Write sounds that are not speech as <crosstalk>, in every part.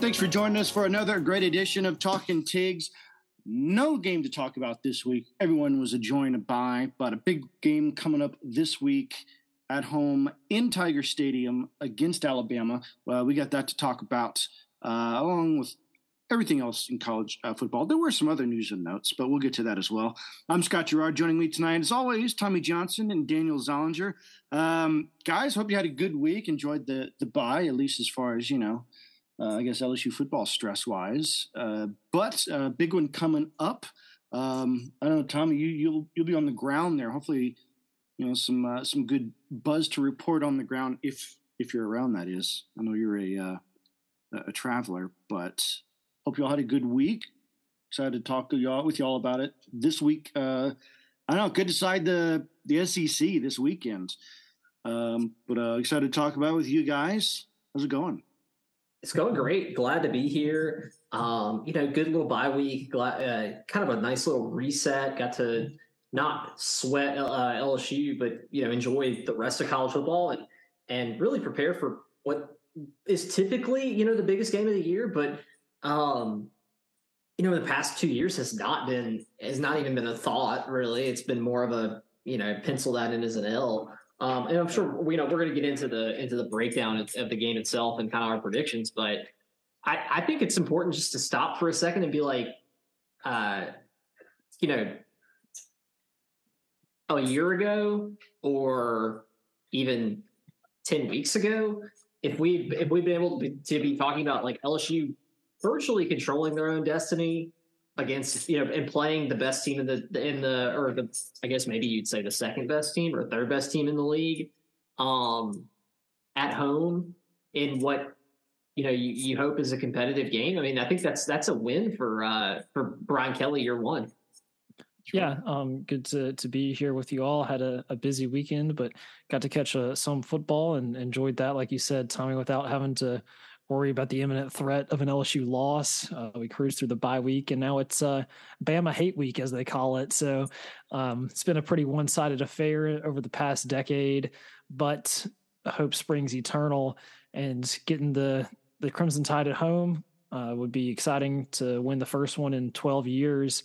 Thanks for joining us for another great edition of Talking Tigs. No game to talk about this week. Everyone was a enjoying a buy, but a big game coming up this week at home in Tiger Stadium against Alabama. Well, we got that to talk about, uh, along with everything else in college uh, football. There were some other news and notes, but we'll get to that as well. I'm Scott Gerard. Joining me tonight, as always, Tommy Johnson and Daniel Zollinger. Um, guys, hope you had a good week. Enjoyed the the bye, at least as far as you know uh, I guess LSU football stress wise. Uh, but a uh, big one coming up. Um, I don't know, Tommy. You you'll you'll be on the ground there. Hopefully, you know some uh, some good buzz to report on the ground if if you're around. That is. I know you're a uh, a traveler, but hope you all had a good week. Excited to talk to y'all with y'all about it this week. Uh, I don't know. Could decide the the SEC this weekend. Um, but excited to talk about it with you guys. How's it going? It's going great. Glad to be here. Um, you know, good little bye week. Glad, uh, kind of a nice little reset. Got to not sweat uh, LSU, but you know, enjoy the rest of college football and and really prepare for what is typically you know the biggest game of the year. But um, you know, the past two years has not been has not even been a thought. Really, it's been more of a you know pencil that in as an L. Um, and I'm sure you know we're going to get into the into the breakdown of, the game itself and kind of our predictions, but I, I think it's important just to stop for a second and be like, uh, you know, a year ago or even ten weeks ago, if we if we've been able to be, to be talking about like LSU virtually controlling their own destiny against you know and playing the best team in the in the or the I guess maybe you'd say the second best team or third best team in the league um at home in what you know you, you hope is a competitive game. I mean, I think that's that's a win for uh for Brian Kelly year one. Yeah, um, good to to be here with you all. Had a, a busy weekend, but got to catch uh, some football and enjoyed that, like you said, Tommy, without having to worry about the imminent threat of an LSU loss. Uh, we cruised through the bye week, and now it's uh, Bama hate week, as they call it. So um, it's been a pretty one sided affair over the past decade, but hope springs eternal, and getting the the Crimson Tide at home uh, would be exciting to win the first one in 12 years.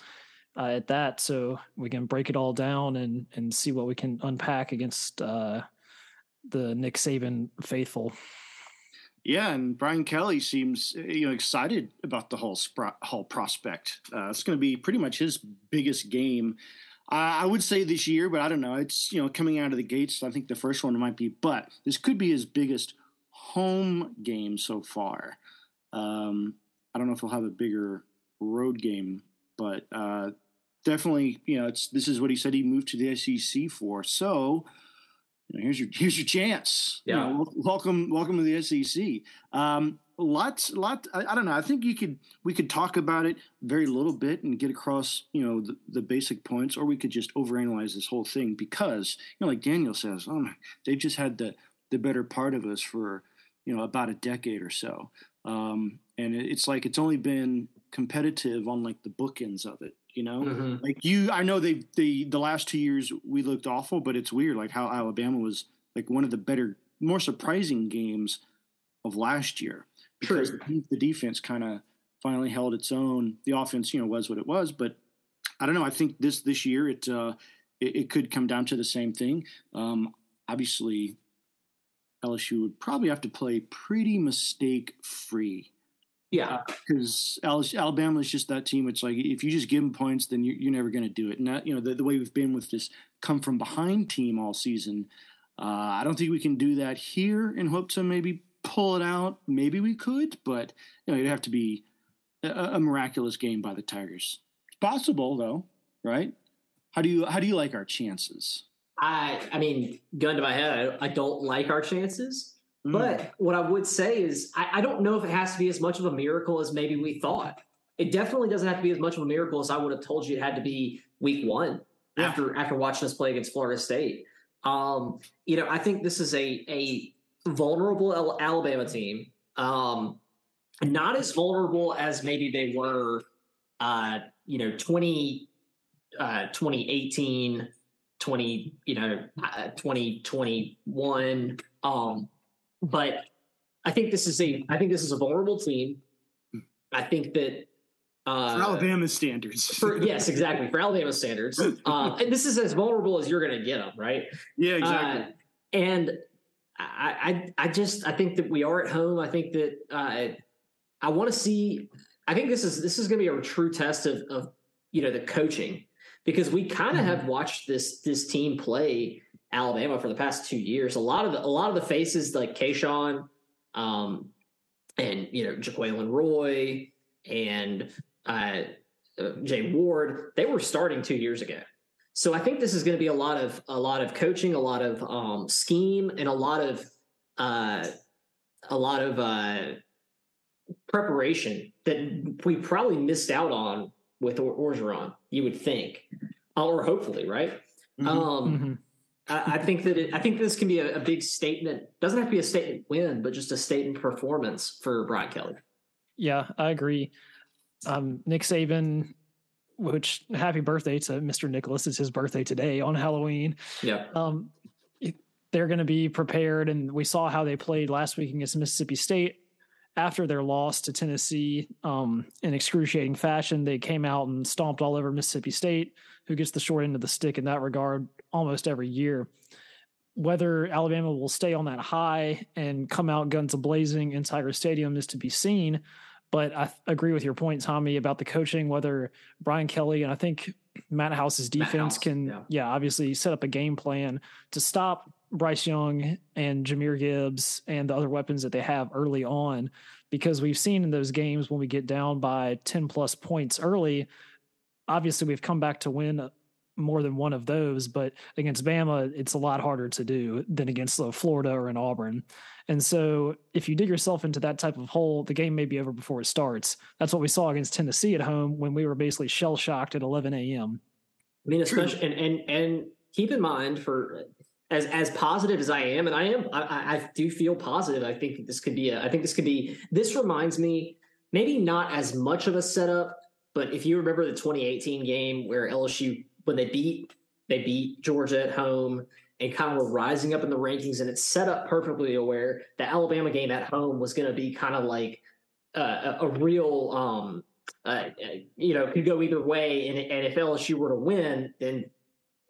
Uh, at that, so we can break it all down and and see what we can unpack against uh, the Nick Saban faithful. Yeah, and Brian Kelly seems you know excited about the whole whole prospect. Uh, it's going to be pretty much his biggest game. Uh, I would say this year, but I don't know. It's you know coming out of the gates. I think the first one might be, but this could be his biggest home game so far. Um, I don't know if he'll have a bigger road game, but uh, definitely you know it's this is what he said he moved to the SEC for. So you know, here's your here's your chance. Yeah. You know, welcome welcome to the SEC. Um, lots lot I, I, don't know. I think you could we could talk about it very little bit and get across you know the, the basic points, or we could just overanalyze this whole thing because you know, like Daniel says, oh my, they've just had the the better part of us for you know about a decade or so, um, and it, it's like it's only been competitive on like the bookends of it you know, mm-hmm. like you, I know they the the last two years we looked awful, but it's weird like how Alabama was like one of the better, more surprising games of last year because the, the defense kind of finally held its own. The offense, you know, was what it was, but I don't know. I think this this year it uh, it, it could come down to the same thing. Um, obviously, LSU would probably have to play pretty mistake free yeah, because uh, Alabama is just that team. It's like if you just give them points, then you're, you're never going to do it. And that, you know the, the, way we've been with this come from behind team all season, uh, I don't think we can do that here and hope to maybe pull it out. Maybe we could, but you know it'd have to be a, a miraculous game by the Tigers. It's possible though, right? How do you how do you like our chances? I I mean, gun to my head, I, I don't like our chances. Mm. But what I would say is, I, I, don't know if it has to be as much of a miracle as maybe we thought. It definitely doesn't have to be as much of a miracle as I would have told you it had to be week one yeah. after after watching us play against Florida State. Um, you know, I think this is a a vulnerable Alabama team. Um, not as vulnerable as maybe they were, uh, you know, 20, uh, 2018, 20, you know, uh, 2021. Um, but I think this is a I think this is a vulnerable team. I think that uh, for Alabama standards. for, yes, exactly. For Alabama standards. <laughs> Uh, and this is as vulnerable as you're going to get them, right? Yeah, exactly. Uh, and I, I, I just, I think that we are at home. I think that uh, I want to see. I think this is this is going to be a true test of, of you know the coaching because we kind of mm-hmm. have watched this this team play Alabama for the past two years. A lot of the, a lot of the faces like Kayshon, um, and you know Jaquelin Roy and uh, uh, Jay Ward, they were starting two years ago. So I think this is going to be a lot of a lot of coaching, a lot of um, scheme, and a lot of uh, a lot of uh, preparation that we probably missed out on with or- Orgeron. You would think, or hopefully, right? Mm-hmm. Um, mm-hmm. I, I, think that it, I think this can be a, a big statement. Doesn't have to be a statement win, but just a statement performance for Brian Kelly. Yeah, I agree um, Nick Saban, which happy birthday to Mr. Nicholas. It's his birthday today on Halloween. Yeah. Um, they're going to be prepared. And we saw how they played last week against Mississippi State after their loss to Tennessee um, in excruciating fashion. They came out and stomped all over Mississippi State, who gets the short end of the stick in that regard almost every year. Whether Alabama will stay on that high and come out guns a blazing in Tiger Stadium is to be seen. But I agree with your point, Tommy, about the coaching, whether Brian Kelly and I think Matt House's defense House, can, yeah. yeah, obviously set up a game plan to stop Bryce Young and Jahmyr Gibbs and the other weapons that they have early on. Because we've seen in those games when we get down by 10 plus points early, obviously we've come back to win more than one of those, but against Bama, it's a lot harder to do than against uh, Florida or in Auburn. And so if you dig yourself into that type of hole, the game may be over before it starts. That's what we saw against Tennessee at home when we were basically shell shocked at 11 a.m. I mean, especially and, and and keep in mind for as as positive as I am, and I am, I, I do feel positive. I think this could be a. I think this could be. This reminds me, maybe not as much of a setup, but if you remember the 2018 game where LSU when they beat they beat Georgia at home and kind of were rising up in the rankings, and it's set up perfectly aware the Alabama game at home was going to be kind of like uh, a, a, real, um, uh, you know, could go either way. And, and if LSU were to win, then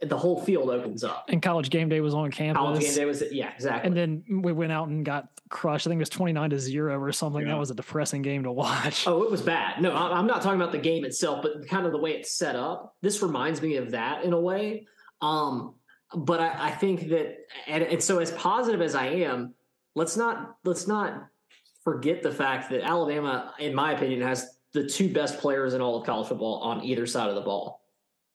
the whole field opens up. And college game day was on campus. College game day was yeah, exactly. And then we went out and got crushed. I think it was twenty nine to zero or something. Yeah. That was a depressing game to watch. Oh, it was bad. No, I'm not talking about the game itself, but kind of the way it's set up. This reminds me of that in a way. Um, but I, I think that, and, and so as positive as I am, let's not let's not forget the fact that Alabama, in my opinion, has the two best players in all of college football on either side of the ball.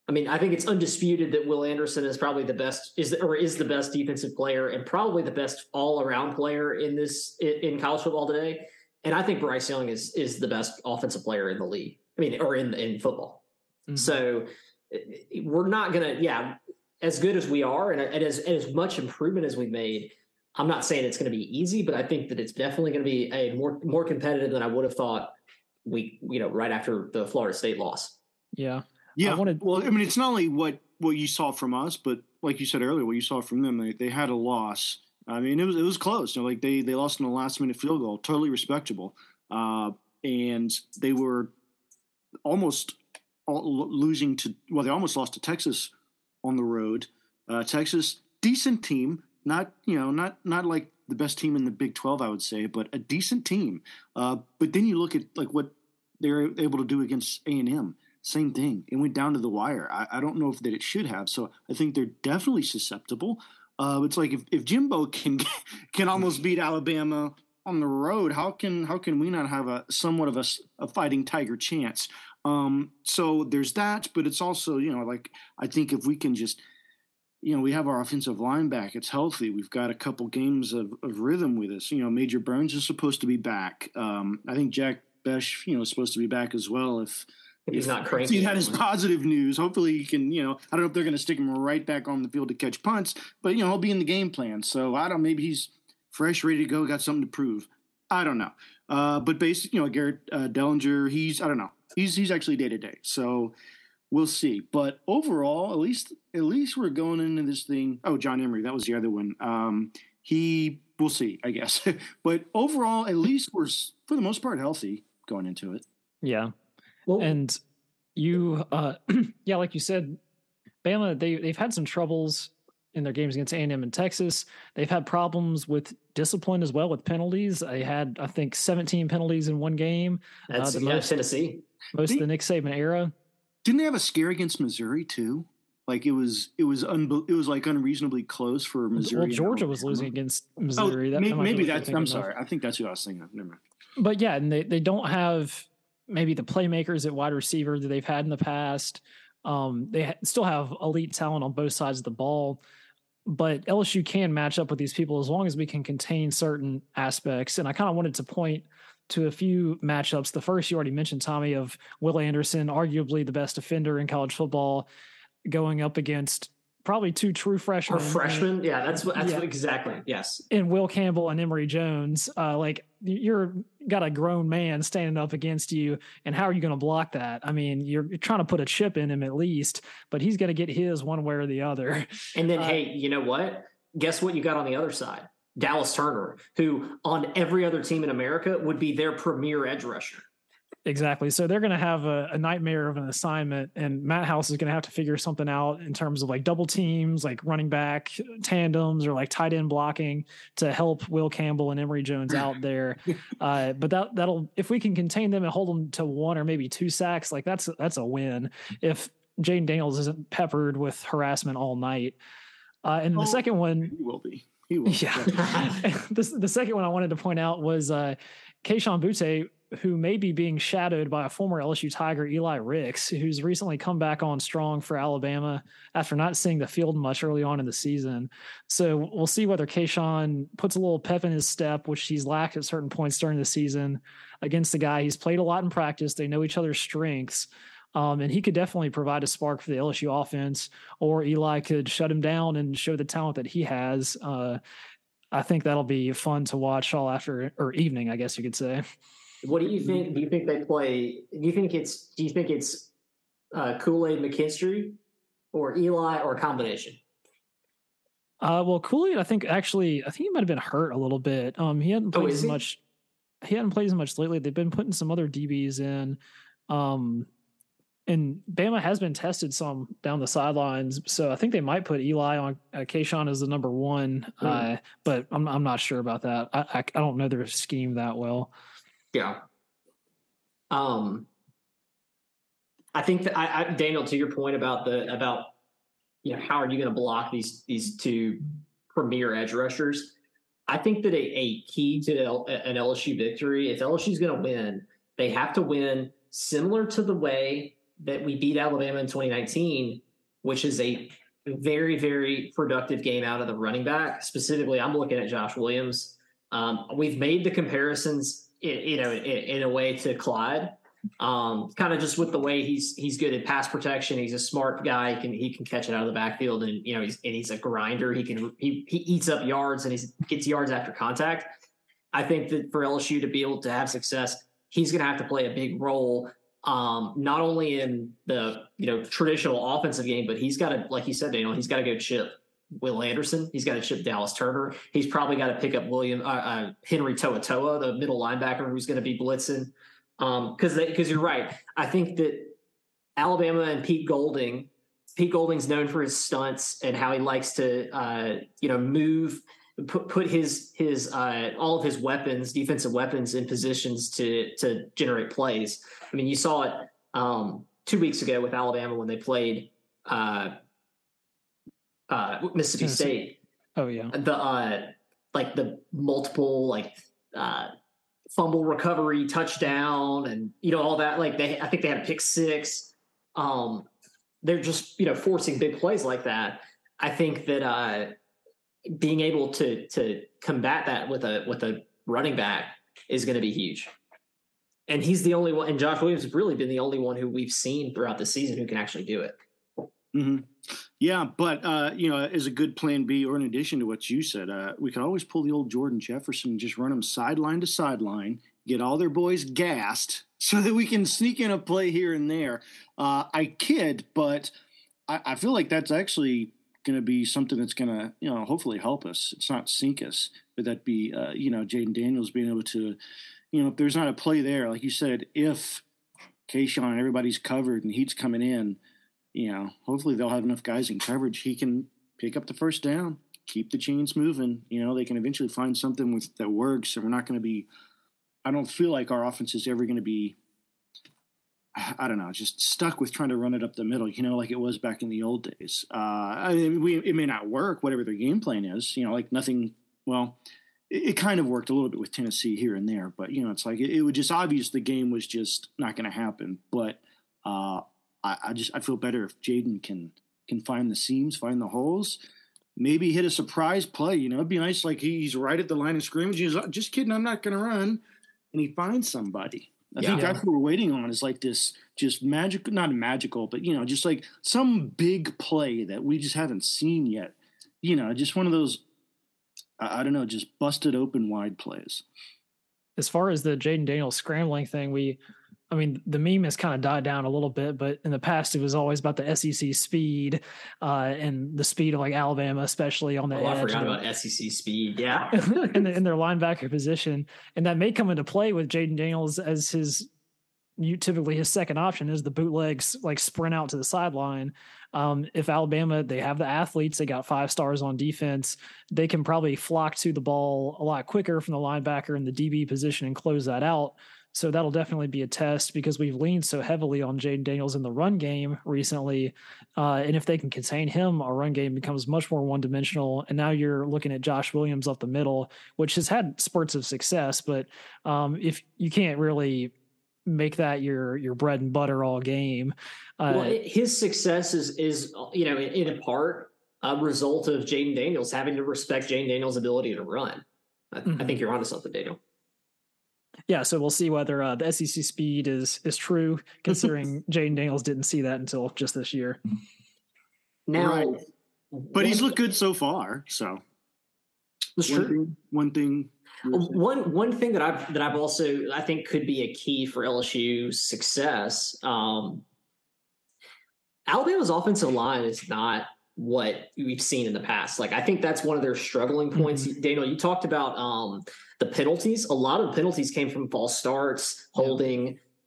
I mean, I think it's undisputed that Will Anderson is probably the best is or is the best defensive player and probably the best all around player in this in college football today. And I think Bryce Young is is the best offensive player in the league. I mean, or in in football. Mm-hmm. So we're not gonna, yeah, as good as we are and, and as, as much improvement as we've made, I'm not saying it's going to be easy, but I think that it's definitely going to be a more more competitive than I would have thought. We, you know, right after the Florida State loss. Yeah, yeah. I wanted, well, I mean, it's not only what what you saw from us, but like you said earlier, what you saw from them. They they had a loss. I mean, it was it was close. You know, like they they lost in the last minute field goal, totally respectable, uh, and they were almost losing to well, they almost lost to Texas on the road. Uh, Texas, decent team, not you know not not like the best team in the Big Twelve, I would say, but a decent team. Uh, but then you look at like what they're able to do against A and M. Same thing. It went down to the wire. I, I, don't know if that it should have. So I think they're definitely susceptible. Uh, it's like if, if Jimbo <laughs> can can almost beat Alabama on the road, how can how can we not have a somewhat of a, a fighting tiger chance? Um, so there's that, but it's also, you know, like I think if we can just, you know, we have our offensive line back, it's healthy. We've got a couple games of, of rhythm with us. You know, Major Burns is supposed to be back. Um, I think Jack Bech, you know, is supposed to be back as well. If he's not crazy, he had his positive news. Hopefully, he can. You know, I don't know if they're going to stick him right back on the field to catch punts, but you know, he'll be in the game plan. So I don't. Maybe he's fresh, ready to go, got something to prove. I don't know. Uh, but basically, you know, Garrett uh, Dellinger, he's I don't know he's he's actually day to day. So we'll see. But overall, at least at least we're going into this thing. Oh, John Emery, that was the other one. Um, he we'll see, I guess. <laughs> but overall, at least we're for the most part healthy going into it. Yeah. Well, and you, uh, <clears throat> yeah, like you said, Bama they they've had some troubles in their games against A&M and Texas. They've had problems with discipline as well with penalties. They had I think 17 penalties in one game. That's uh, the yeah, most, Tennessee. Most of the Nick Saban era. Didn't they have a scare against Missouri too? Like it was, it was unbe- it was like unreasonably close for Missouri. Well, Georgia was losing against Missouri. Oh, that, maybe, maybe that's. I'm sorry. I think that's who I was thinking of. Never mind. But yeah, and they they don't have maybe the playmakers at wide receiver that they've had in the past. Um, they ha- still have elite talent on both sides of the ball, but LSU can match up with these people as long as we can contain certain aspects. And I kind of wanted to point to a few matchups. The first you already mentioned, Tommy, of Will Anderson, arguably the best defender in college football, going up against probably two true freshmen. Or freshmen, yeah, that's what that's yeah. what exactly. Yes, and Will Campbell and Emery Jones. Uh, like you're got a grown man standing up against you, and how are you going to block that? I mean, you're, you're, trying to put a chip in him at least, but he's going to get his one way or the other. And then, uh, hey, you know what? Guess what you got on the other side? Dallas Turner, who on every other team in America would be their premier edge rusher. Exactly. So they're going to have a, a, nightmare of an assignment, and Matt House is going to have to figure something out in terms of like double teams, like running back tandems, or like tight end blocking to help Will Campbell and Emery Jones out <laughs> there. uh, but that that'll if we can contain them and hold them to one or maybe two sacks, like that's that's a win. If Jayden Daniels isn't peppered with harassment all night, uh, and oh, the second one he will be. He will. <laughs> Yeah. <laughs> the, the second one I wanted to point out was uh, Kayshon Boutte who may be being shadowed by a former LSU Tiger, Eli Ricks, who's recently come back on strong for Alabama after not seeing the field much early on in the season. So we'll see whether Kayshon puts a little pep in his step, which he's lacked at certain points during the season against the guy. He's played a lot in practice. They know each other's strengths. Um, and he could definitely provide a spark for the LSU offense, or Eli could shut him down and show the talent that he has. Uh, I think that'll be fun to watch all after or evening, I guess you could say. What do you think? Do you think they play? Do you think it's? Do you think it's uh, Kool Aid McKinstry or Eli or a combination? Uh, well, Kool Aid, I think actually, I think he might have been hurt a little bit. Um, he hadn't oh, played oh, as he? much. He hadn't played as much lately. They've been putting some other DBs in. Um, and Bama has been tested some down the sidelines, so I think they might put Eli on uh, Kayshon as the number one. Mm. Uh, but I'm I'm not sure about that. I, I, I don't know their scheme that well. Yeah. Um, I think that I, I, Daniel, to your point about the about you know how are you going to block these these two premier edge rushers? I think that a, a key to L, an LSU victory, if LSU is going to win, they have to win similar to the way that we beat Alabama in 2019, which is a very very productive game out of the running back. Specifically, I'm looking at Josh Williams. Um, we've made the comparisons you know, in, in a way to Clyde. Um, kind of just with the way he's he's good at pass protection. He's a smart guy. He can he can catch it out of the backfield, and you know he's and he's a grinder. He can he he eats up yards and he gets yards after contact. I think that for LSU to be able to have success, he's going to have to play a big role, um, not only in the you know traditional offensive game, but he's got to, like you said, Daniel, he's got to go chip Will Anderson. He's got to chip Dallas Turner. He's probably got to pick up William uh, uh, Henry To'oTo'o, the middle linebacker who's going to be blitzing. Because um, because you're right. I think that Alabama and Pete Golding. Pete Golding's known for his stunts and how he likes to uh, you know move put put his his uh, all of his weapons, defensive weapons, in positions to to generate plays. I mean, you saw it um, two weeks ago with Alabama when they played uh, uh, Mississippi Tennessee. State. Oh yeah. The uh, like the multiple like uh, fumble recovery touchdown and you know all that. Like they, I think they had a pick six. Um, they're just you know forcing big plays like that. I think that uh, being able to to combat that with a with a running back is going to be huge. And he's the only one, and Josh Williams has really been the only one who we've seen throughout the season who can actually do it. Mm-hmm. Yeah, but uh, you know, as a good plan B, or in addition to what you said, uh, we could always pull the old Jordan Jefferson and just run them sideline to sideline, get all their boys gassed, <laughs> so that we can sneak in a play here and there. Uh, I kid, but I, I feel like that's actually going to be something that's going to, you know, hopefully help us. It's not sink us, but that be, uh, you know, Jayden Daniels being able to, you know, if there's not a play there, like you said, if Kayshon and everybody's covered and he's coming in, you know, hopefully they'll have enough guys in coverage. He can pick up the first down, keep the chains moving. You know, they can eventually find something with that works. And we're not going to be. I don't feel like our offense is ever going to be. I don't know, just stuck with trying to run it up the middle, you know, like it was back in the old days. Uh, I mean, we, it may not work, whatever their game plan is, you know, like nothing. Well, it, kind of worked a little bit with Tennessee here and there, but you know, it's like it, it was just obvious the game was just not going to happen. But uh, I, I, just I feel better if Jayden can can find the seams, find the holes, maybe hit a surprise play. You know, it'd be nice like he's right at the line of scrimmage. He's like, just kidding, I'm not going to run, and he finds somebody. I yeah, think that's what we're waiting on is like this just magic, not magical, but you know, just like some big play that we just haven't seen yet. You know, just one of those I, I don't know, just busted open wide plays. As far as the Jayden Daniels scrambling thing, we I mean, the meme has kind of died down a little bit, but in the past, it was always about the SEC speed uh, and the speed of like Alabama, especially on the oh, edge. I forgot about SEC speed. Yeah, <laughs> in, the, in, their linebacker position, and that may come into play with Jayden Daniels as his you typically his second option is the bootlegs like sprint out to the sideline. Um, if Alabama they have the athletes, they got five stars on defense, they can probably flock to the ball a lot quicker from the linebacker in the DB position and close that out. So that'll definitely be a test because we've leaned so heavily on Jayden Daniels in the run game recently. Uh, and if they can contain him, our run game becomes much more one dimensional. And now you're looking at Josh Williams up the middle, which has had spurts of success. But um, if you can't really make that your your bread and butter all game. Uh, well, his success is is you know in, a part a result of Jayden Daniels having to respect Jayden Daniels' ability to run. I, mm-hmm. I think you're onto something, Daniel. Yeah, so we'll see whether uh, the SEC speed is is true, <laughs> considering Jayden Daniels didn't see that until just this year. Now, right. but he's looked good so far. So that's one true. Thing, one thing one one thing that I've that I've also I think could be a key for LSU's success. Um, Alabama's offensive line is not what we've seen in the past. Like I think that's one of their struggling points. Mm-hmm. Daniel, you talked about um, the penalties. A lot of the penalties came from false starts, holding.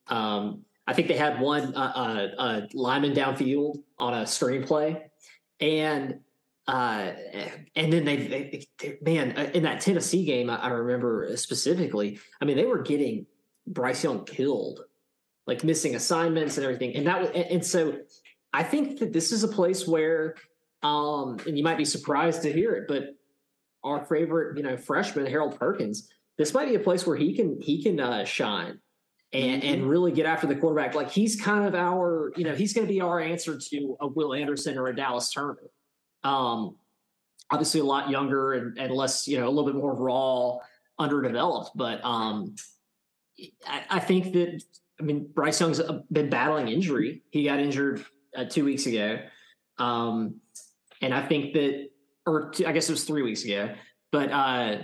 Yeah. Um, I think they had one uh, uh, uh, lineman downfield on a screenplay, and uh, and then they, they, they, man, uh, in that Tennessee game, I, I, remember specifically. I mean, they were getting Bryce Young killed, like missing assignments and everything. And that was, and, and so I think that this is a place where, um, and you might be surprised to hear it, but our favorite, you know, freshman Harold Perkins, this might be a place where he can he can uh, shine and mm-hmm. and really get after the quarterback. Like he's kind of our, you know, he's going to be our answer to a Will Anderson or a Dallas Turner. Um, obviously a lot younger and, and less, you know, a little bit more raw, underdeveloped. But um, I, I think that I mean Bryce Young's been battling injury. He got injured uh, two weeks ago, um, and I think that, or two, I guess it was three weeks ago. But uh,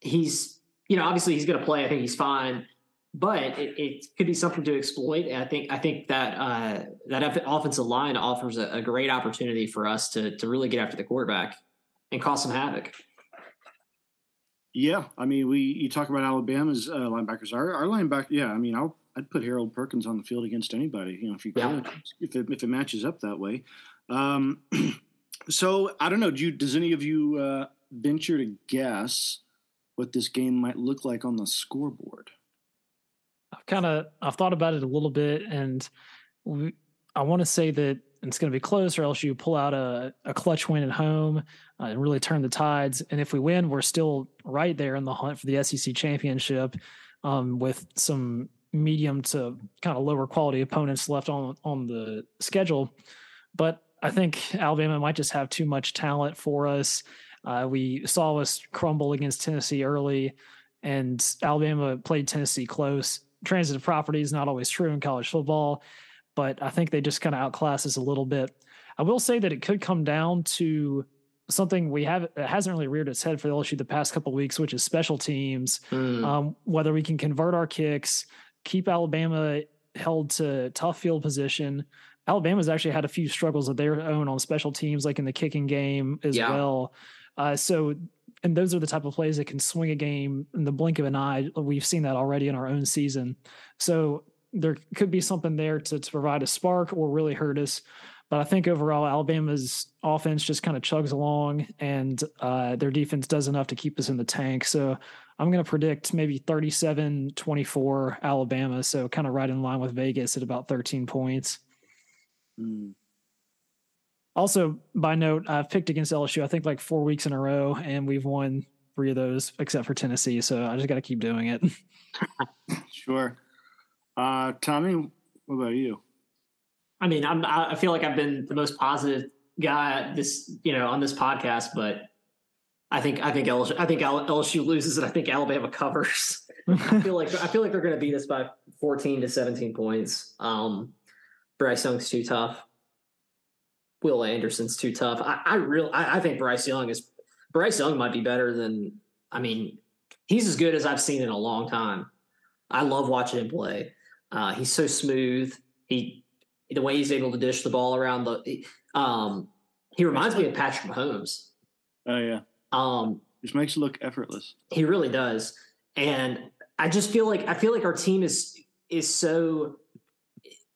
he's, you know, obviously he's going to play. I think he's fine but it, it, could be something to exploit. And I think I think that uh, that offensive line offers a, a, great opportunity for us to to really get after the quarterback and cause some havoc. Yeah, I mean, we you talk about Alabama's uh, linebackers. Our, our linebacker, yeah, I mean, I'll I'd put Harold Perkins on the field against anybody. You know, if you could, yeah. if it if it matches up that way. Um, <clears throat> so I don't know. Do you, does any of you uh, venture to guess what this game might look like on the scoreboard? I've kind of I've thought about it a little bit, and we, I want to say that it's going to be close, or else you pull out a, a clutch win at home uh, and really turn the tides. And if we win, we're still right there in the hunt for the SEC championship, um, with some medium to kind of lower quality opponents left on on the schedule. But I think Alabama might just have too much talent for us. Uh, we saw us crumble against Tennessee early, and Alabama played Tennessee close transitive property is not always true in college football, but I think they just kind of outclass us a little bit. I will say that it could come down to something we have it hasn't really reared its head for LSU the past couple weeks, which is special teams. Mm. Um, whether we can convert our kicks, keep Alabama held to tough field position. Alabama's actually had a few struggles of their own on special teams, like in the kicking game as yeah. well. Uh, so and those are the type of plays that can swing a game in the blink of an eye. We've seen that already in our own season. So there could be something there to, to provide a spark or really hurt us. But I think overall, Alabama's offense just kind of chugs along, and uh, their defense does enough to keep us in the tank. So I'm going to predict maybe 37 24 Alabama. So kind of right in line with Vegas at about 13 points. Mm. Also, by note, I've picked against LSU, I think like four weeks in a row, and we've won three of those except for Tennessee. So I just got to keep doing it. <laughs> sure. Uh, Tommy, what about you? I mean, I'm, I feel like I've been the most positive guy this, you know, on this podcast, but I think, I think LSU, I think LSU loses and I think Alabama <laughs> covers. I feel like, I feel like they're going to beat us by 14 to 17 points. Um, Bryce Young's too tough. Will Anderson's too tough. I, I really, I, I think Bryce Young is, Bryce Young might be better than, I mean, he's as good as I've seen in a long time. I love watching him play. Uh, he's so smooth. He the way he's able to dish the ball around the. Um, he reminds me of Patrick Mahomes. Oh yeah. Um, just makes it look effortless. He really does, and I just feel like I feel like our team is is so.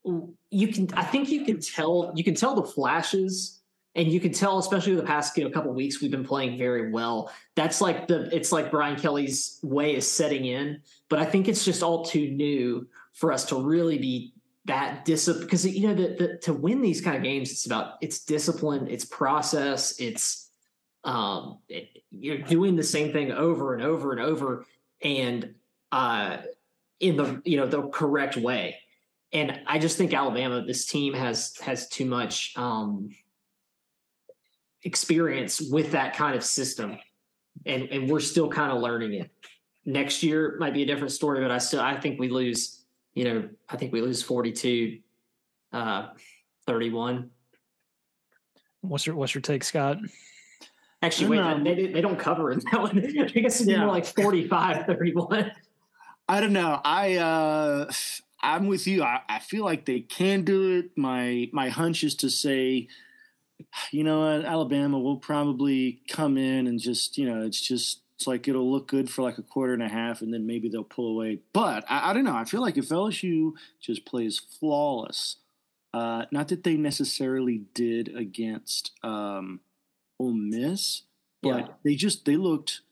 You can, I think you can tell, you can tell the flashes and you can tell, especially the past you know couple weeks, we've been playing very well. That's like the it's like Brian Kelly's way is setting in, but I think it's just all too new for us to really be that discipline because you know the, to win these kind of games it's about it's discipline it's process it's um it, you're doing the same thing over and over and over and uh in the you know the correct way and i just think alabama this team has has too much um experience with that kind of system and and we're still kind of learning it next year might be a different story but i still i think we lose you know, I think we lose 42 uh 31. What's your what's your take, Scott? Actually, wait, they, they don't cover in that one. <laughs> I guess it's yeah. more like 45 31. I don't know. I uh I'm with you. I, I feel like they can do it. My my hunch is to say, you know what, Alabama will probably come in and just, you know, it's just it's like it'll look good for like a quarter and a half, and then maybe they'll pull away. But I, I don't know. I feel like if LSU just plays flawless, uh, not that they necessarily did against um, Ole Miss, but yeah. they just they looked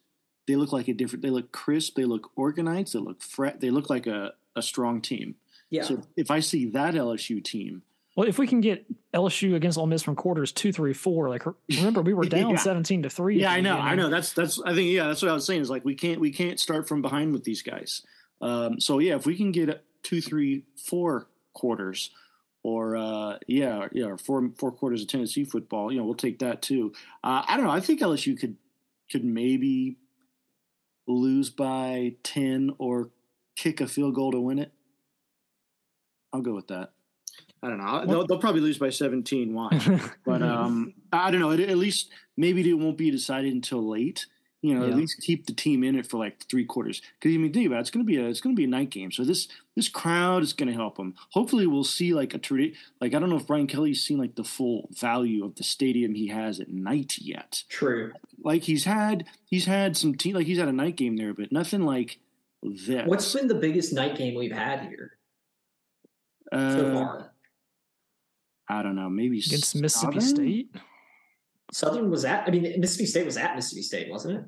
they look like a different. They look crisp. They look organized. They look fret. They look like a, a strong team. Yeah. So if I see that LSU team well, if we can get LSU against Ole Miss from quarters two, three, four, like remember we were <laughs> down yeah. seventeen to three. Yeah, I know, I know. That's that's. I think yeah, that's what I was saying. Is like we can't we can't start from behind with these guys. Um, so yeah, if we can get two, three, four quarters, or uh, yeah, yeah, or four four quarters of Tennessee football, you know, we'll take that too. Uh, I don't know. I think LSU could could maybe lose by ten or kick a field goal to win it. I'll go with that. I don't know. They'll, they'll, probably lose by 17. Watch, <laughs> but um, I don't know. At, at, least maybe it won't be decided until late. You know, yeah. at least keep the team in it for like three quarters. Because I mean, think about it, it's going to be a it's going to be a night game. So this this crowd is going to help them. Hopefully, we'll see like a tradi- like I don't know if Brian Kelly's seen like the full value of the stadium he has at night yet. True. Like he's had he's had some team like he's had a night game there, but nothing like this. What's been the biggest night game we've had here so far? I don't know, maybe against Southern? Mississippi State. Southern was at. I mean, Mississippi State was at Mississippi State, wasn't it?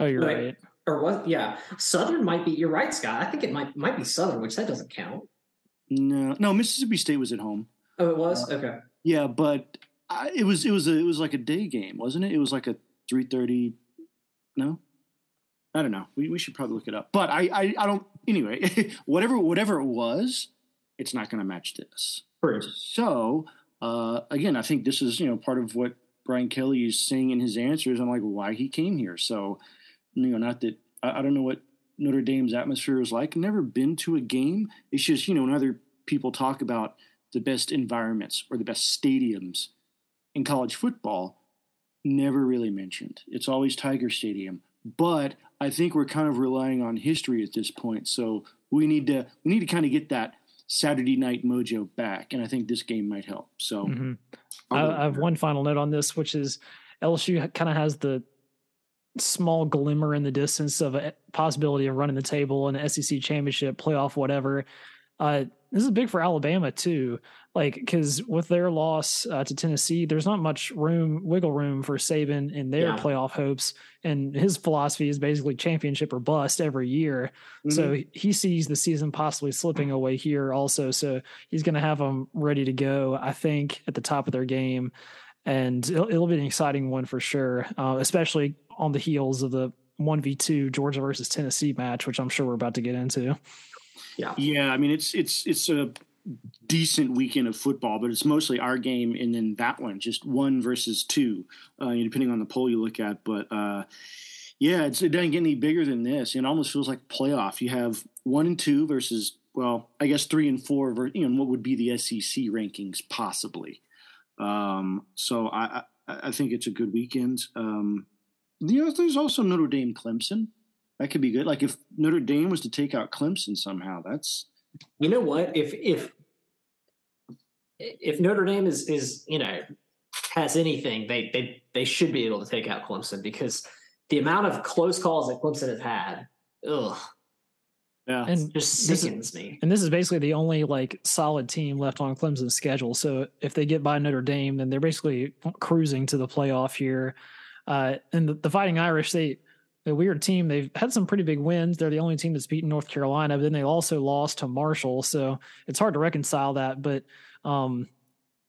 Oh, you're like, right. Or what? Yeah, Southern might be. You're right, Scott. I think it might might be Southern, which that doesn't count. No, no, Mississippi State was at home. Oh, it was uh, okay. Yeah, but I, it was it was a, it was like a day game, wasn't it? It was like a three thirty. No, I don't know. We we should probably look it up. But I I, I don't. Anyway, <laughs> whatever whatever it was, it's not going to match this. So uh, again, I think this is you know part of what Brian Kelly is saying in his answers. I'm like, why he came here. So you know, not that I, I don't know what Notre Dame's atmosphere is like. Never been to a game. It's just you know when other people talk about the best environments or the best stadiums in college football, never really mentioned. It's always Tiger Stadium. But I think we're kind of relying on history at this point. So we need to we need to kind of get that Saturday night mojo back, and I think this game might help. So, mm-hmm. I, I, have one final note on this, which is LSU kind of has the small glimmer in the distance of a possibility of running the table in the SEC championship, playoff, whatever. Uh, this is big for Alabama too, like because with their loss uh, to Tennessee, there's not much room, wiggle room for Saban in their yeah. playoff hopes, and his philosophy is basically championship or bust every year. Mm-hmm. So he sees the season possibly slipping away here also. So he's going to have them ready to go, I think, at the top of their game, and it'll, it'll be an exciting one for sure, uh, especially on the heels of the one v two Georgia versus Tennessee match, which I'm sure we're about to get into. Yeah. Yeah. I mean, it's, it's, it's a decent weekend of football, but it's mostly our game and then that one, just one versus two, uh, depending on the poll you look at. But, uh, yeah, it doesn't get any bigger than this. It almost feels like playoff. You have one and two versus, well, I guess three and four, you know, what would be the SEC rankings possibly. Um, so I, I, I think it's a good weekend. Um, you know, there's also Notre Dame Clemson. That could be good. Like if Notre Dame was to take out Clemson somehow, that's you know what? If if if Notre Dame is is you know has anything, they they they should be able to take out Clemson because the amount of close calls that Clemson has had, ugh. Yeah, and just sickens is, me. And this is basically the only like solid team left on Clemson's schedule. So if they get by Notre Dame, then they're basically cruising to the playoff here. Uh, and the, the Fighting Irish, they a weird team. They've had some pretty big wins. They're the only team that's beaten North Carolina, but then they also lost to Marshall. So it's hard to reconcile that. But um,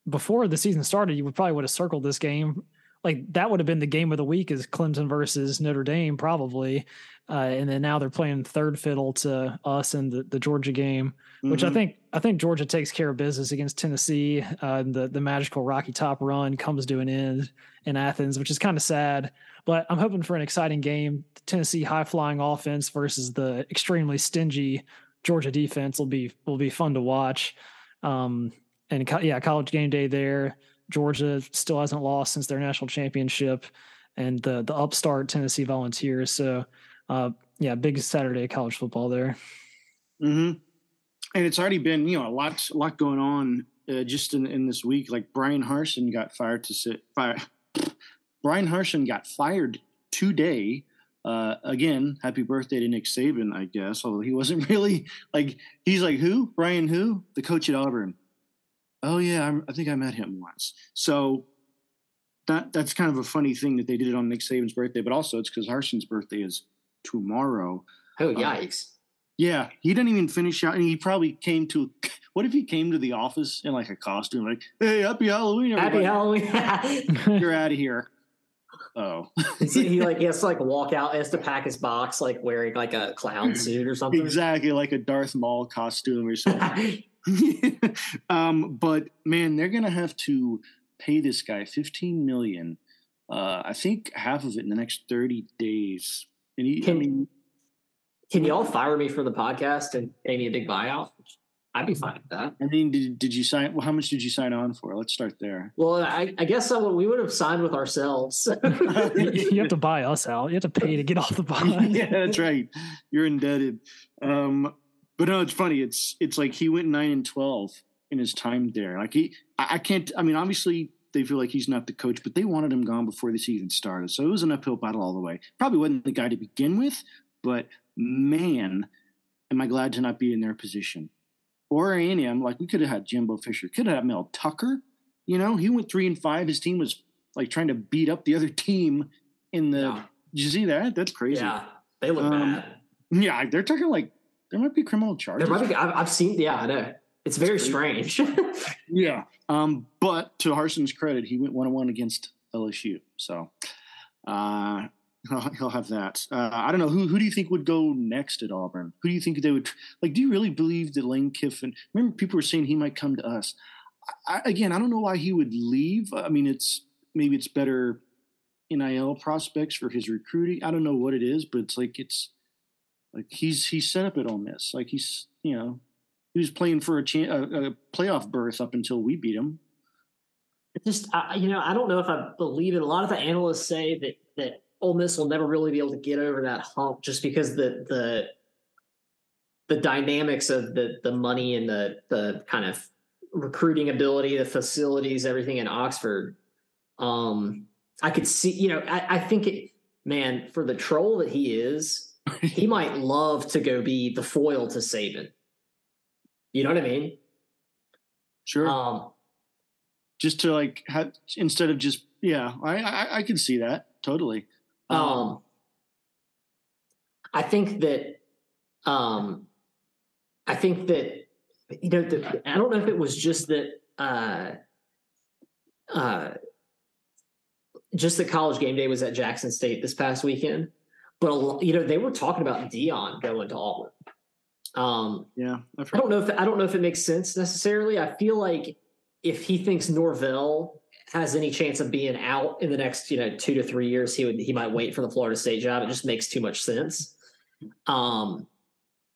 before the season started, you would probably would have circled this game. Like that would have been the game of the week is Clemson versus Notre Dame, probably. Uh, and then now they're playing third fiddle to us in the, the Georgia game, mm-hmm. which I mm-hmm. think I think Georgia takes care of business against Tennessee. Uh, the the magical Rocky Top run comes to an end in Athens, which is kind of sad. But I'm hoping for an exciting game. The Tennessee high flying offense versus the extremely stingy Georgia defense will be will be fun to watch. Um, and yeah, college game day there. Georgia still hasn't lost since their national championship, and the the upstart Tennessee Volunteers. So, uh, yeah, big Saturday college football there. Mm-hmm. And it's already been you know a lot a lot going on uh, just in in this week. Like Bryan Harsin got fired to sit fire <laughs> Bryan Harsin got fired today. Uh, again, happy birthday to Nick Saban, I guess. Although he wasn't <laughs> really like he's like who Brian who the coach at Auburn. Oh yeah, I'm, i think I met him once. So that that's kind of a funny thing that they did it on Nick Saban's birthday, but also it's because Harsin's birthday is tomorrow. Oh uh, yikes! Uh, yeah, he didn't even finish out, and he probably came to. <laughs> What if he came to the office in like a costume, like, "Hey, happy Halloween, everybody. Happy Halloween! <laughs> You're out of here." Oh, <laughs> he like he has to like walk out, he has to pack his box like wearing like a clown suit or something. Exactly, like a Darth Maul costume or something. <laughs> <laughs> um, but man, they're gonna have to pay this guy fifteen million. Uh, I think half of it in the next thirty days. And he, can, I mean, can y'all fire me for the podcast and pay me a big buyout? I'd be fine with that. I mean, did, did you sign? Well, how much did you sign on for? Let's start there. Well, I, I guess so, we would have signed with ourselves. <laughs> you have to buy us out. You have to pay to get off the bond. <laughs> yeah, that's right. You're indebted. Um, but no, it's funny. It's it's like he went nine and twelve in his time there. Like he, I, I can't. I mean, obviously they feel like he's not the coach, but they wanted him gone before the season started. So it was an uphill battle all the way. Probably wasn't the guy to begin with, but man, am I glad to not be in their position or A&M, like we could have had Jimbo Fisher, could have had Mel Tucker. You know, he went three and five. His team was like trying to beat up the other team in the. Yeah. Did you see that? That's crazy. Yeah, they look um, bad. Yeah, they're talking like there might be criminal charges. There might be. I've, I've seen. Yeah, I know. It's very strange. <laughs> yeah, um, but to Harsin's credit, he went one on one against LSU. So, uh, He'll have that. Uh, I don't know who. Who do you think would go next at Auburn? Who do you think they would like? Do you really believe that Lane Kiffin? Remember, people were saying he might come to us. I, again, I don't know why he would leave. I mean, it's maybe it's better NIL prospects for his recruiting. I don't know what it is, but it's like it's like he's he's set up at Ole Miss. Like he's you know he was playing for a, cha- a, a playoff berth up until we beat him. It just I, you know I don't know if I believe it. A lot of the analysts say that that Ole Miss will never really be able to get over that hump just because the the the dynamics of the the money and the the kind of recruiting ability, the facilities, everything in Oxford. Um, I could see, you know, I, I think it man, for the troll that he is, he <laughs> might love to go be the foil to Saban. You know what I mean? Sure. Um, just to like have instead of just yeah, I I, I can see that totally. Um, I think that um I think that you know the, I don't know if it was just that uh uh just the college game day was at Jackson State this past weekend, but a, you know they were talking about Deion going to Auburn. Um, yeah, I don't know if I don't know if it makes sense necessarily. I feel like if he thinks Norvell has any chance of being out in the next you know two to three years, he would he might wait for the Florida State job. It just makes too much sense. Um,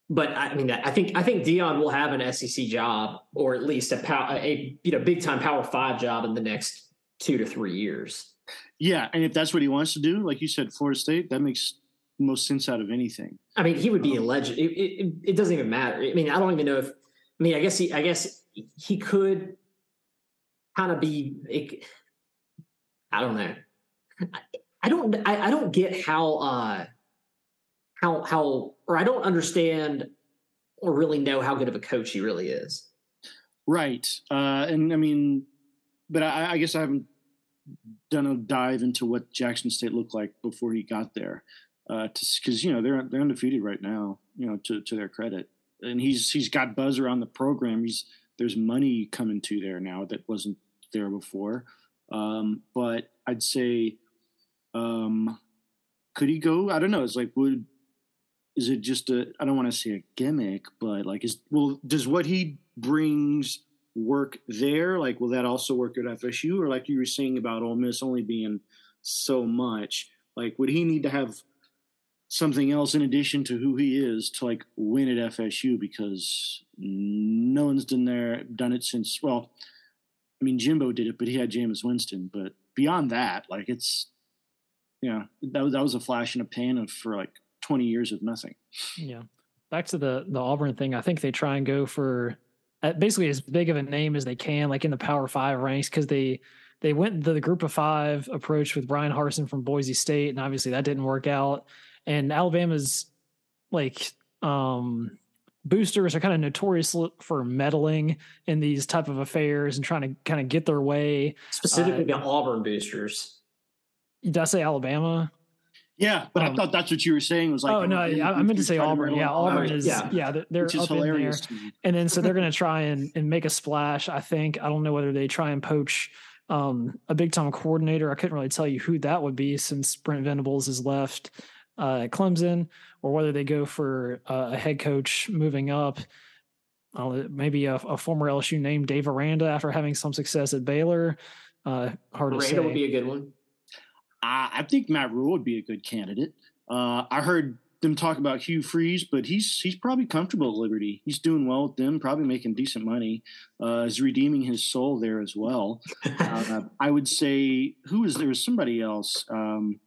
but I mean, I think I think Deion will have an SEC job or at least a power, a you know big time Power Five job in the next two to three years. Yeah, and if that's what he wants to do, like you said, Florida State, that makes most sense out of anything. I mean, he would be um, a legend. It, it, it, doesn't even matter. I mean, I don't even know if. I mean, I guess he. I guess he could kind of be. I don't know. I, I don't. I, I, don't get how. uh How how or I don't understand or really know how good of a coach he really is. Right, uh, and I mean, but I, I guess I haven't done a dive into what Jackson State looked like before he got there, Uh because you know they're they're undefeated right now. You know, to to their credit, and he's he's got buzz around the program. He's there's money coming to there now that wasn't there before. Um, but I'd say, um, could he go? I don't know. It's like would is it just a I don't want to say a gimmick, but like is well does what he brings work there? Like, will that also work at FSU? Or like you were saying about Ole Miss only being so much, like would he need to have something else in addition to who he is to like win at FSU? Because no one's done there done it since. Well, I mean Jimbo did it, but he had Jameis Winston. But beyond that, like it's yeah, that was that was a flash in a pan of for like twenty years of nothing. Yeah. Back to the the Auburn thing, I think they try and go for basically as big of a name as they can, like in the Power Five ranks, because they they went the Group of Five approach with Bryan Harsin from Boise State, and obviously that didn't work out. And Alabama's like um, boosters are kind of notorious for meddling in these type of affairs and trying to kind of get their way. Specifically, uh, the Auburn boosters. Did I say Alabama? Yeah, but um, I thought that's what you were saying was like. Oh no, I, I meant to say Auburn. Yeah, Auburn is yeah, yeah they're, Which up in there, and then so they're going <laughs> to try and, and make a splash. I think I don't know whether they try and poach um, a big time coordinator. I couldn't really tell you who that would be since Brent Venables has left uh, Clemson, or whether they go for uh, a head coach moving up. Uh, maybe a, a, former LSU named Dave Aranda after having some success at Baylor. Uh, hard Aranda to say. would be a good one. I, I think Matt Rhule would be a good candidate. Uh, I heard them talk about Hugh Freeze, but he's he's probably comfortable at Liberty. He's doing well with them, probably making decent money. Uh, is redeeming his soul there as well. <laughs> uh, I would say who is there was somebody else. Um,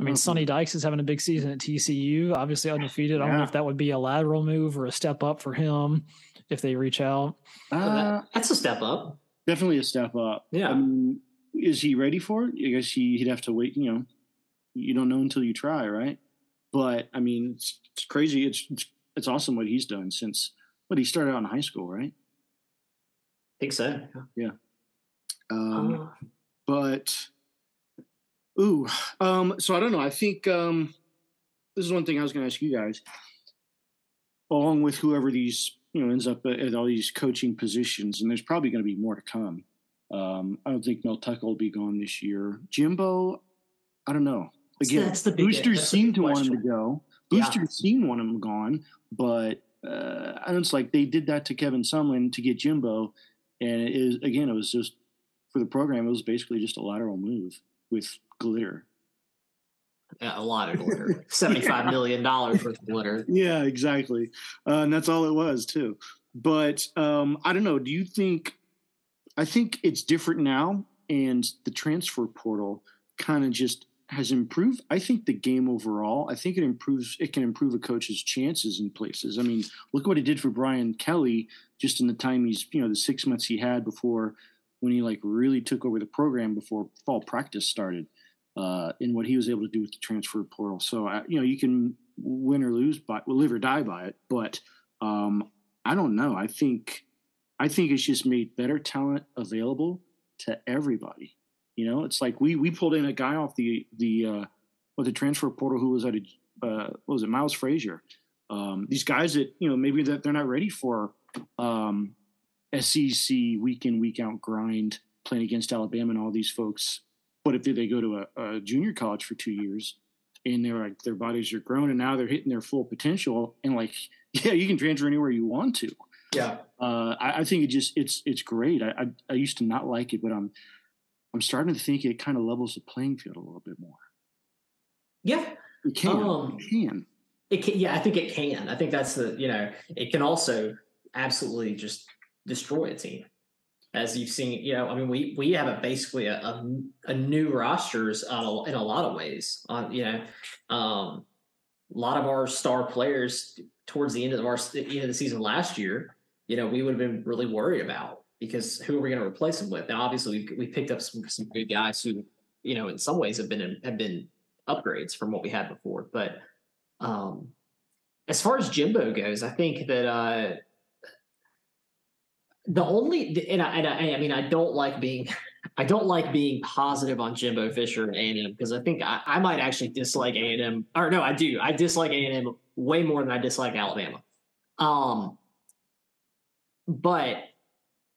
I mean, Sonny Dykes is having a big season at TCU, obviously undefeated. Yeah. I don't know if that would be a lateral move or a step up for him if they reach out. Uh, that's a step up. Definitely a step up. Yeah. Um, is he ready for it? I guess he, he'd have to wait. You know, you don't know until you try, right? But I mean, it's, it's crazy. It's, it's, it's awesome what he's done since what he started out in high school, right? I think so. Yeah. Um, uh, but ooh, um, so I don't know. I think um, this is one thing I was going to ask you guys, along with whoever these you know ends up at all these coaching positions, and there's probably going to be more to come. Um, I don't think Mel Tucker will be gone this year. Jimbo, I don't know. Again, the boosters seem to want him to go. Boosters yeah. seem to want him gone, but uh, I it's like they did that to Kevin Sumlin to get Jimbo, and it is again it was just for the program. It was basically just a lateral move with glitter. Yeah, a lot of <laughs> glitter. Seventy-five yeah. million dollars worth of glitter. Yeah, exactly, uh, and that's all it was too. But um, I don't know. Do you think I think it's different now, and the transfer portal kind of just has improved. I think the game overall, I think it improves. It can improve a coach's chances in places. I mean, look what it did for Brian Kelly just in the time he's, you know, the six months he had before when he like really took over the program before fall practice started. Uh, in what he was able to do with the transfer portal. So I, you know, you can win or lose by, well, live or die by it. But um, I don't know. I think I think it's just made better talent available to everybody. You know, it's like we we pulled in a guy off the the uh, what the transfer portal who was at a uh, what was it Miles Frazier. Um, these guys that you know maybe that they're not ready for um, SEC week in week out grind playing against Alabama and all these folks. But if they go to a, a junior college for two years and they're like their bodies are grown and now they're hitting their full potential and like <laughs> yeah you can transfer anywhere you want to. Yeah. Uh, I, I, think it just it's it's great. I, I, I used to not like it but i'm i'm starting to think it kind of levels the playing field a little bit more. Yeah. It can. Um, it can. it can yeah i think it can. I think that's the you know it can also absolutely just destroy a team as you've seen, you know, I mean, we we have a basically a, a, a new rosters in a lot of ways. On you know, um, a lot of our star players towards the end of our end of the season last year, you know, we would have been really worried about because who are we going to replace them with? Now, obviously, we we picked up some some good guys who, you know, in some ways have been have been upgrades from what we had before. But um, as far as Jimbo goes, I think that. Uh, the only and I, and I, I mean I don't like being <laughs> I don't like being positive on Jimbo Fisher and A&M because I think I, I might actually dislike A&M or no I do. I dislike A&M way more than I dislike Alabama. Um, but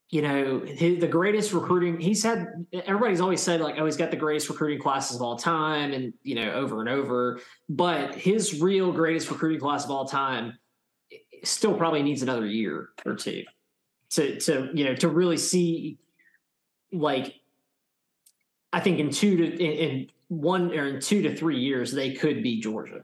you know his, the greatest recruiting he's had everybody's always said like oh he's got the greatest recruiting classes of all time and you know over and over. But his real greatest recruiting class of all time still probably needs another year or two to to you know to really see like I think in two to in, in one or in two to three years they could be Georgia,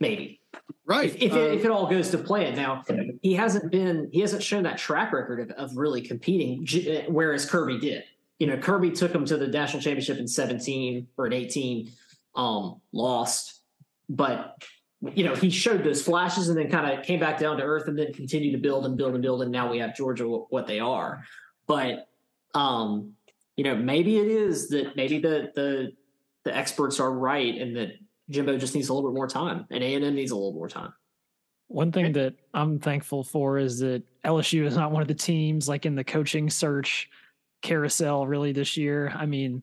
maybe. Right. If, if, it, if, it, all goes to plan. Now he hasn't been he hasn't shown that track record of, of really competing, whereas Kirby did. You know, Kirby took him to the national championship in 17 or in 18, um, lost, but you know, he showed those flashes and then kind of came back down to earth and then continued to build and build and build. And now we have Georgia what they are. But, um, you know, maybe it is that maybe the, the, the experts are right and that Jimbo just needs a little bit more time and A&M needs a little more time. One thing that I'm thankful for is that LSU is not one of the teams like in the coaching search carousel really this year. I mean,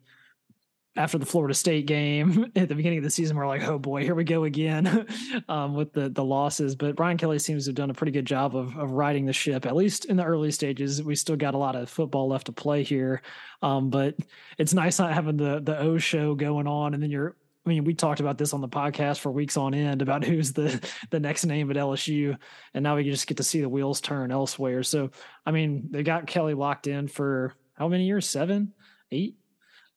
after the Florida State game <laughs> at the beginning of the season, we're like, oh boy, here we go again <laughs> um, with the the losses. But Brian Kelly seems to have done a pretty good job of of riding the ship, at least in the early stages. We still got a lot of football left to play here, um, but it's nice not having the the O show going on, and then you're. I mean, we talked about this on the podcast for weeks on end about <laughs> who's the the next name at LSU, and now we just get to see the wheels turn elsewhere. So, I mean, they got Kelly locked in for how many years? Seven, eight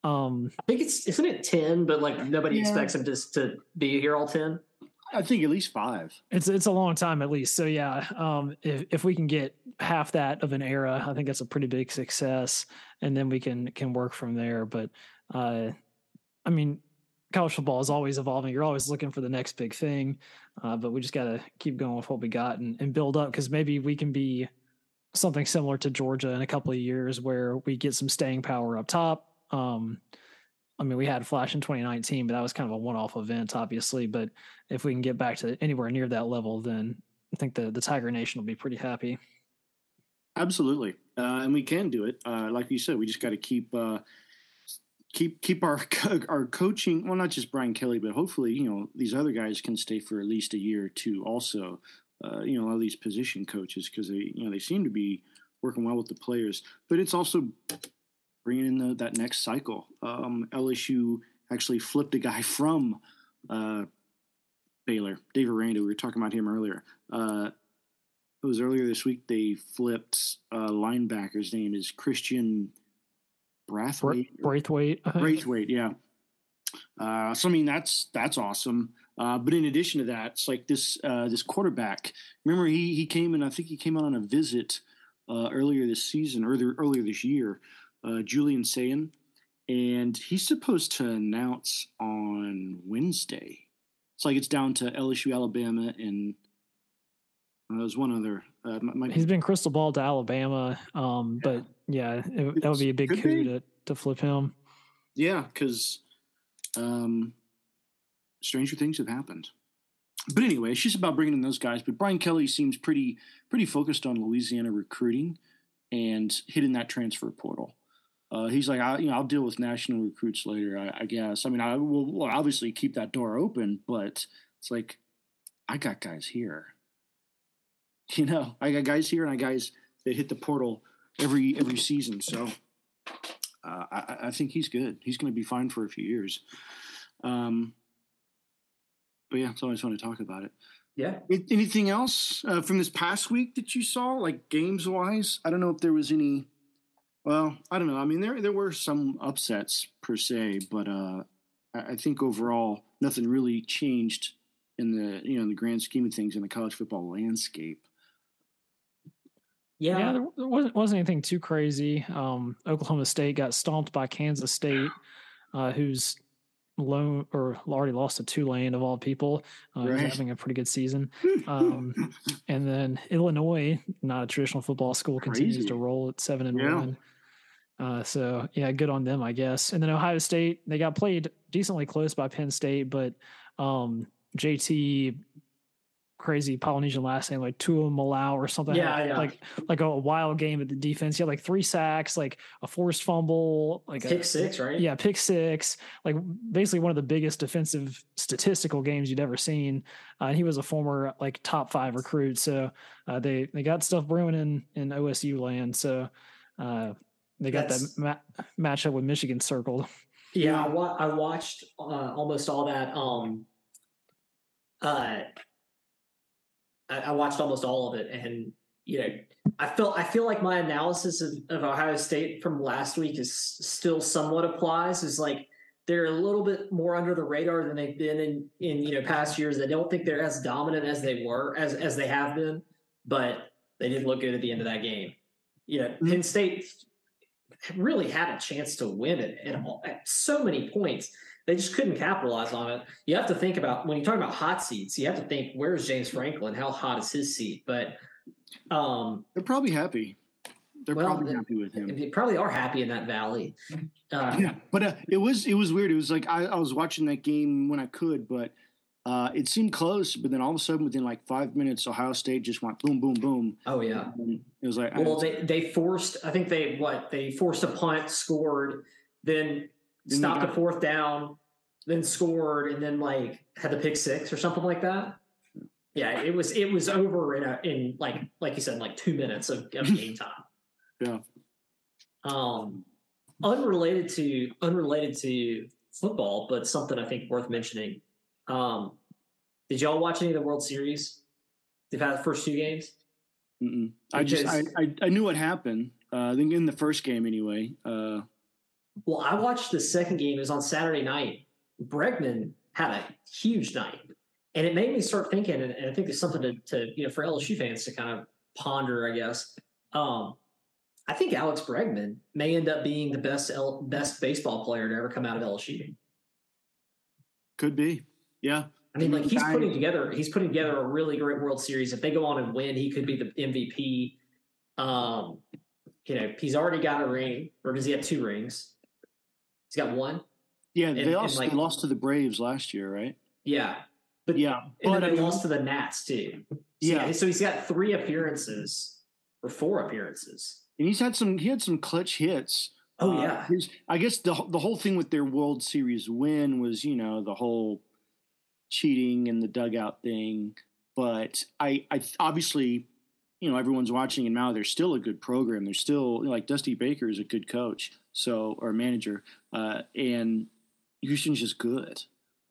um, I think it's isn't it ten, but like nobody yeah. expects him to to be here all ten. I think at least five. It's it's a long time at least. So yeah, um, if if we can get half that of an era, I think that's a pretty big success, and then we can can work from there. But uh, I mean, college football is always evolving. You're always looking for the next big thing, uh, but we just got to keep going with what we got and, and build up because maybe we can be something similar to Georgia in a couple of years where we get some staying power up top um, I mean, we had Flash in 2019, but that was kind of a one-off event, obviously. But if we can get back to anywhere near that level, then I think the the Tiger Nation will be pretty happy. Absolutely, uh, and we can do it. Uh, like you said, we just got to keep uh, keep keep our <laughs> our coaching. Well, not just Brian Kelly, but hopefully, you know, these other guys can stay for at least a year or two. Also, uh, you know, all these position coaches because they you know they seem to be working well with the players. But it's also bringing in the, that next cycle. Um, LSU actually flipped a guy <laughs> from uh, Baylor, Dave Aranda. We were talking about him earlier. Uh, it was earlier this week. They flipped uh, linebacker's name is Christian Brathwaite. Braithwaite. Braithwaite, yeah. Uh, so I mean that's that's awesome. Uh, but in addition to that, it's like this uh, this quarterback. Remember, he he came and I think he came out on a visit uh, earlier this season, or earlier this year, uh, Julian Sayin, and he's supposed to announce on Wednesday. It's like it's down to LSU, Alabama, and uh, there's one other. Uh, my, he's been crystal ball to Alabama, um, but yeah, it, that would be a big coup to to flip him. Yeah, because um, stranger things have happened. But anyway, it's just about bringing in those guys. But Brian Kelly seems pretty pretty focused on Louisiana recruiting and hitting that transfer portal. Uh, he's like, I, you know, I'll deal with national recruits later. I, I guess. I mean, I will will obviously keep that door open, but it's like, I got guys here. <laughs> You know, I got guys here, and I guys that hit the portal every every season. So uh, I, I, think he's good. He's going to be fine for a few years. Um, but yeah, so I just want to talk about it. Yeah. Anything else uh, from this past week that you saw, like games wise? I don't know if there was any. Well, I don't know. I mean, there there were some upsets per se, but uh, I think overall nothing really changed in the you know in the grand scheme of things in the college football landscape. Yeah, yeah there wasn't wasn't anything too crazy. Um, Oklahoma State got stomped by Kansas State, uh, who's loan or already lost to Tulane of all people. Uh, right. having a pretty good season. <laughs> Um, and then Illinois, not a traditional football school, Crazy. continues to roll at seven and yeah. one. Uh, so yeah, good on them, I guess. And then Ohio State, they got played decently close by Penn State, but um, JT crazy Polynesian last name, like Tua Malau or something. Yeah, like, yeah. like like a wild game at the defense. Yeah, like three sacks, like a forced fumble, like pick a, six, right? Yeah, pick six. Like basically one of the biggest defensive statistical games you'd ever seen. Uh, and he was a former like top five recruit, so uh, they they got stuff brewing in in OSU land. So uh, they got That's, that ma- matchup with Michigan circled. Yeah, I, wa- I watched uh, almost all that. Um, uh, I, I, watched almost all of it, and you know, I felt I feel like my analysis of, of Ohio State from last week is still somewhat applies. Is like they're a little bit more under the radar than they've been in in you know past years. I don't think they're as dominant as they were as as they have been, but they did look good at the end of that game. You know, mm-hmm. Penn State really had a chance to win it at, at so many points. They just couldn't capitalize on it. You have to think about when you talk about hot seats, you have to think where's James Franklin? How hot is his seat? But um, they're probably happy. They're well, probably happy with him. They probably are happy in that valley. Uh, yeah, but uh, it was it was weird. It was like I, I was watching that game when I could, but uh, it seemed close. But then all of a sudden, within like five minutes, Ohio State just went boom, boom, boom. Oh yeah, it was like well, they they forced. I think they what they forced a punt, scored, then stopped a fourth down, then scored, and then like had the pick six or something like that. Yeah, it was it was over in a in like like you said, like two minutes of, of <laughs> game time. yeah. Um, unrelated to unrelated to football, but something I think worth mentioning. Um, did y'all watch any of the World Series? They've had the first two games. Mm-mm. I just I, I, I knew what happened. Uh, I think in the first game anyway. Uh, well, I watched the second game. It was on Saturday night. Bregman had a huge night, and it made me start thinking. And, and I think there's something to, to, you know for LSU fans to kind of ponder. I guess. Um, I think Alex Bregman may end up being the best L, best baseball player to ever come out of LSU. Could be, yeah. I mean, like he's putting together he's putting together a really great World Series. If they go on and win, he could be the MVP. Um, you know, he's already got a ring, or does he have two rings? He's got one. Yeah, and, they also like, lost to the Braves last year, right? Yeah, but yeah, and but then they lost to the Nats too. So yeah, so he's got three appearances or four appearances, and he's had some. He had some clutch hits. Oh uh, yeah, his, I guess the the whole thing with their World Series win was you know the whole cheating and the dugout thing. But I, I obviously, you know, everyone's watching, and now they're still a good program. They're still you know, like Dusty Baker is a good coach, so or manager, uh, and Houston's just good.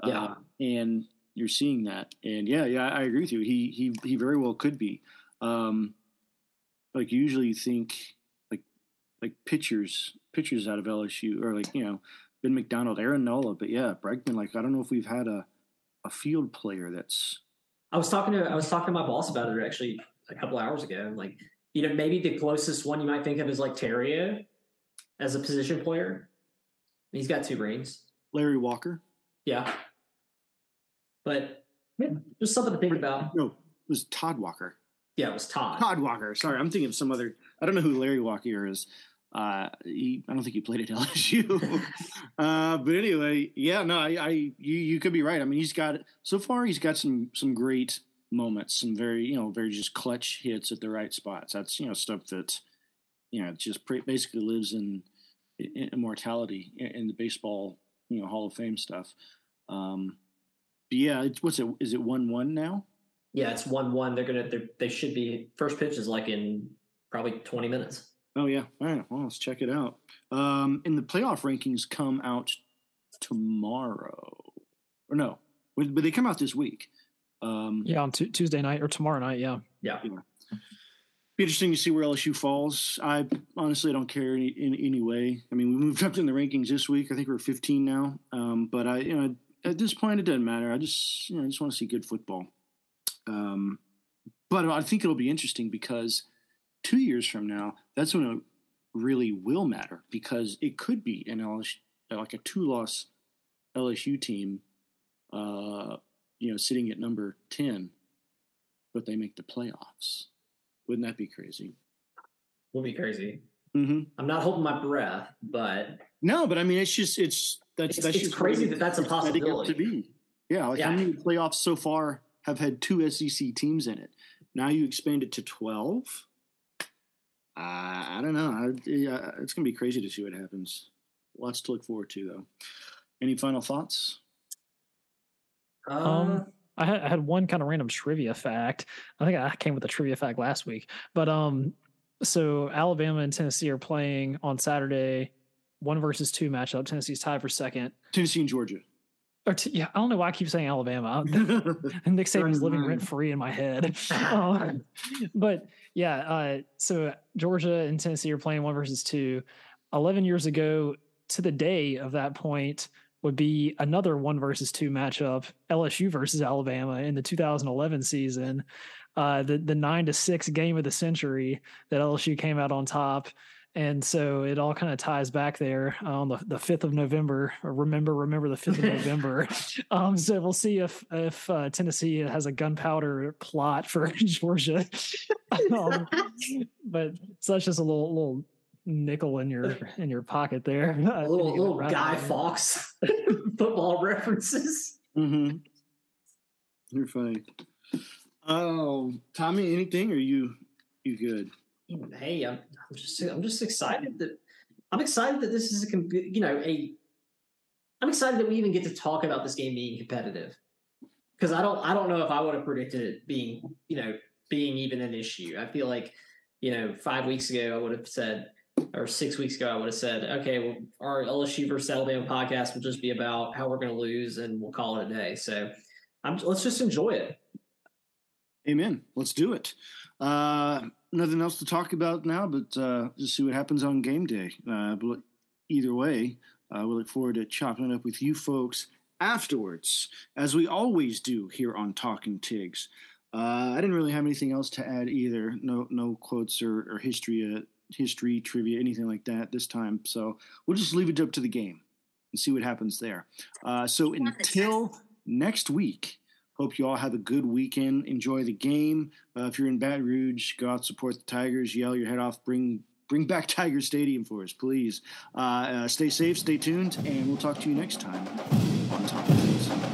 Uh, yeah, uh, and you're seeing that, and yeah, yeah, I agree with you. He he he very well could be. Um, like usually you think like like pitchers pitchers out of LSU or like you know Ben McDonald, Aaron Nola, but yeah, Bregman. Like I don't know if we've had a a field player that's. I was talking to I was talking to my boss about it actually a couple hours ago. Like, you know, maybe the closest one you might think of is like Theriot as a position player. He's got two rings. Larry Walker. Yeah. But yeah, just something to think about. No, it was Todd Walker. Yeah, it was Todd. Todd Walker. Sorry, I'm thinking of some other. I don't know who Larry Walker is. Uh, he, I don't think he played at <laughs> LSU. uh, but anyway, yeah, no, I, I, you, you could be right. I mean, he's got so far he's got some some great moments, some very you know very just clutch hits at the right spots. That's you know stuff that you know just pre- basically lives in, in immortality in, in, the baseball you know Hall of Fame stuff. Um, but yeah, it's, what's it? Is it one one now? Yeah, it's one one. They're gonna they're, they should be first pitch is like in probably twenty minutes. Oh yeah, all right. Well, let's check it out. Um, and the playoff rankings come out tomorrow, or no? But they come out this week. Um, yeah, on t- Tuesday night or tomorrow night. Yeah. Yeah. yeah. Be interesting to see where LSU falls. I honestly don't care in, in any way. I mean, we moved up in the rankings this week. I think we're 15 now. Um, but I, you know, at this point, it doesn't matter. I just, you know, I just want to see good football. Um, but I think it'll be interesting because two years from now, that's when it really will matter because it could be an LSU, like a two-loss LSU team, uh, you know, sitting at number ten, but they make the playoffs. Wouldn't that be crazy? Would be crazy. Mm-hmm. I'm not holding my breath, but no, but I mean, it's just it's that's it's, that's it's crazy that that's a possibility to be. Yeah, like yeah. how many playoffs so far have had two SEC teams in it? Now you expand it to twelve. Uh, I don't know. I, yeah, it's going to be crazy to see what happens. Lots to look forward to, though. Any final thoughts? Um, I had, I had one kind of random trivia fact. I think I came with a trivia fact last week, but um, so Alabama and Tennessee are playing on Saturday, one versus two matchup. Tennessee's tied for second. Tennessee and Georgia. Or t- yeah, I don't know why I keep saying Alabama. <laughs> <laughs> Nick Saban's living rent free in my head. <laughs> um, but yeah, uh, so Georgia and Tennessee are playing one versus two. Eleven years ago, to the day of that point, would be another one versus two matchup: LSU versus Alabama in the 2011 season. Uh, the the nine to six game of the century that LSU came out on top and so it all kind of ties back there on the, the 5th of november remember remember the 5th of november. <laughs> Um, so we'll see if if uh, tennessee has a gunpowder plot for <laughs> georgia. Um, but so that's just a little little nickel in your in your pocket there. <laughs> A little, little guy fawkes football references. Mm-hmm. you're funny. Oh tommy anything or you you good? Hey, I'm, I'm just I'm just excited that I'm excited that this is a you know a I'm excited that we even get to talk about this game being competitive because I don't I don't know if I would have predicted it being you know being even an issue. I feel like you know five weeks ago I would have said or six weeks ago I would have said okay well our LSU versus Alabama podcast will just be about how we're going to lose and we'll call it a day. So I'm, let's just enjoy it. Amen. Let's do it. Uh, nothing else to talk about now, but uh, just see what happens on game day. Uh, but either way, uh, we look forward to chopping it up with you folks afterwards, as we always do here on Talking Tigs. Uh, I didn't really have anything else to add either. No, no quotes or, or history, uh, history trivia, anything like that this time. So we'll just leave it up to the game and see what happens there. Uh, so until next week. Hope you all have a good weekend. Enjoy the game. Uh, if you're in Baton Rouge, go out support the Tigers. Yell your head off. Bring bring back <laughs> Tiger Stadium for us, please. Uh, uh, stay safe, stay tuned, and we'll talk to you next time on Top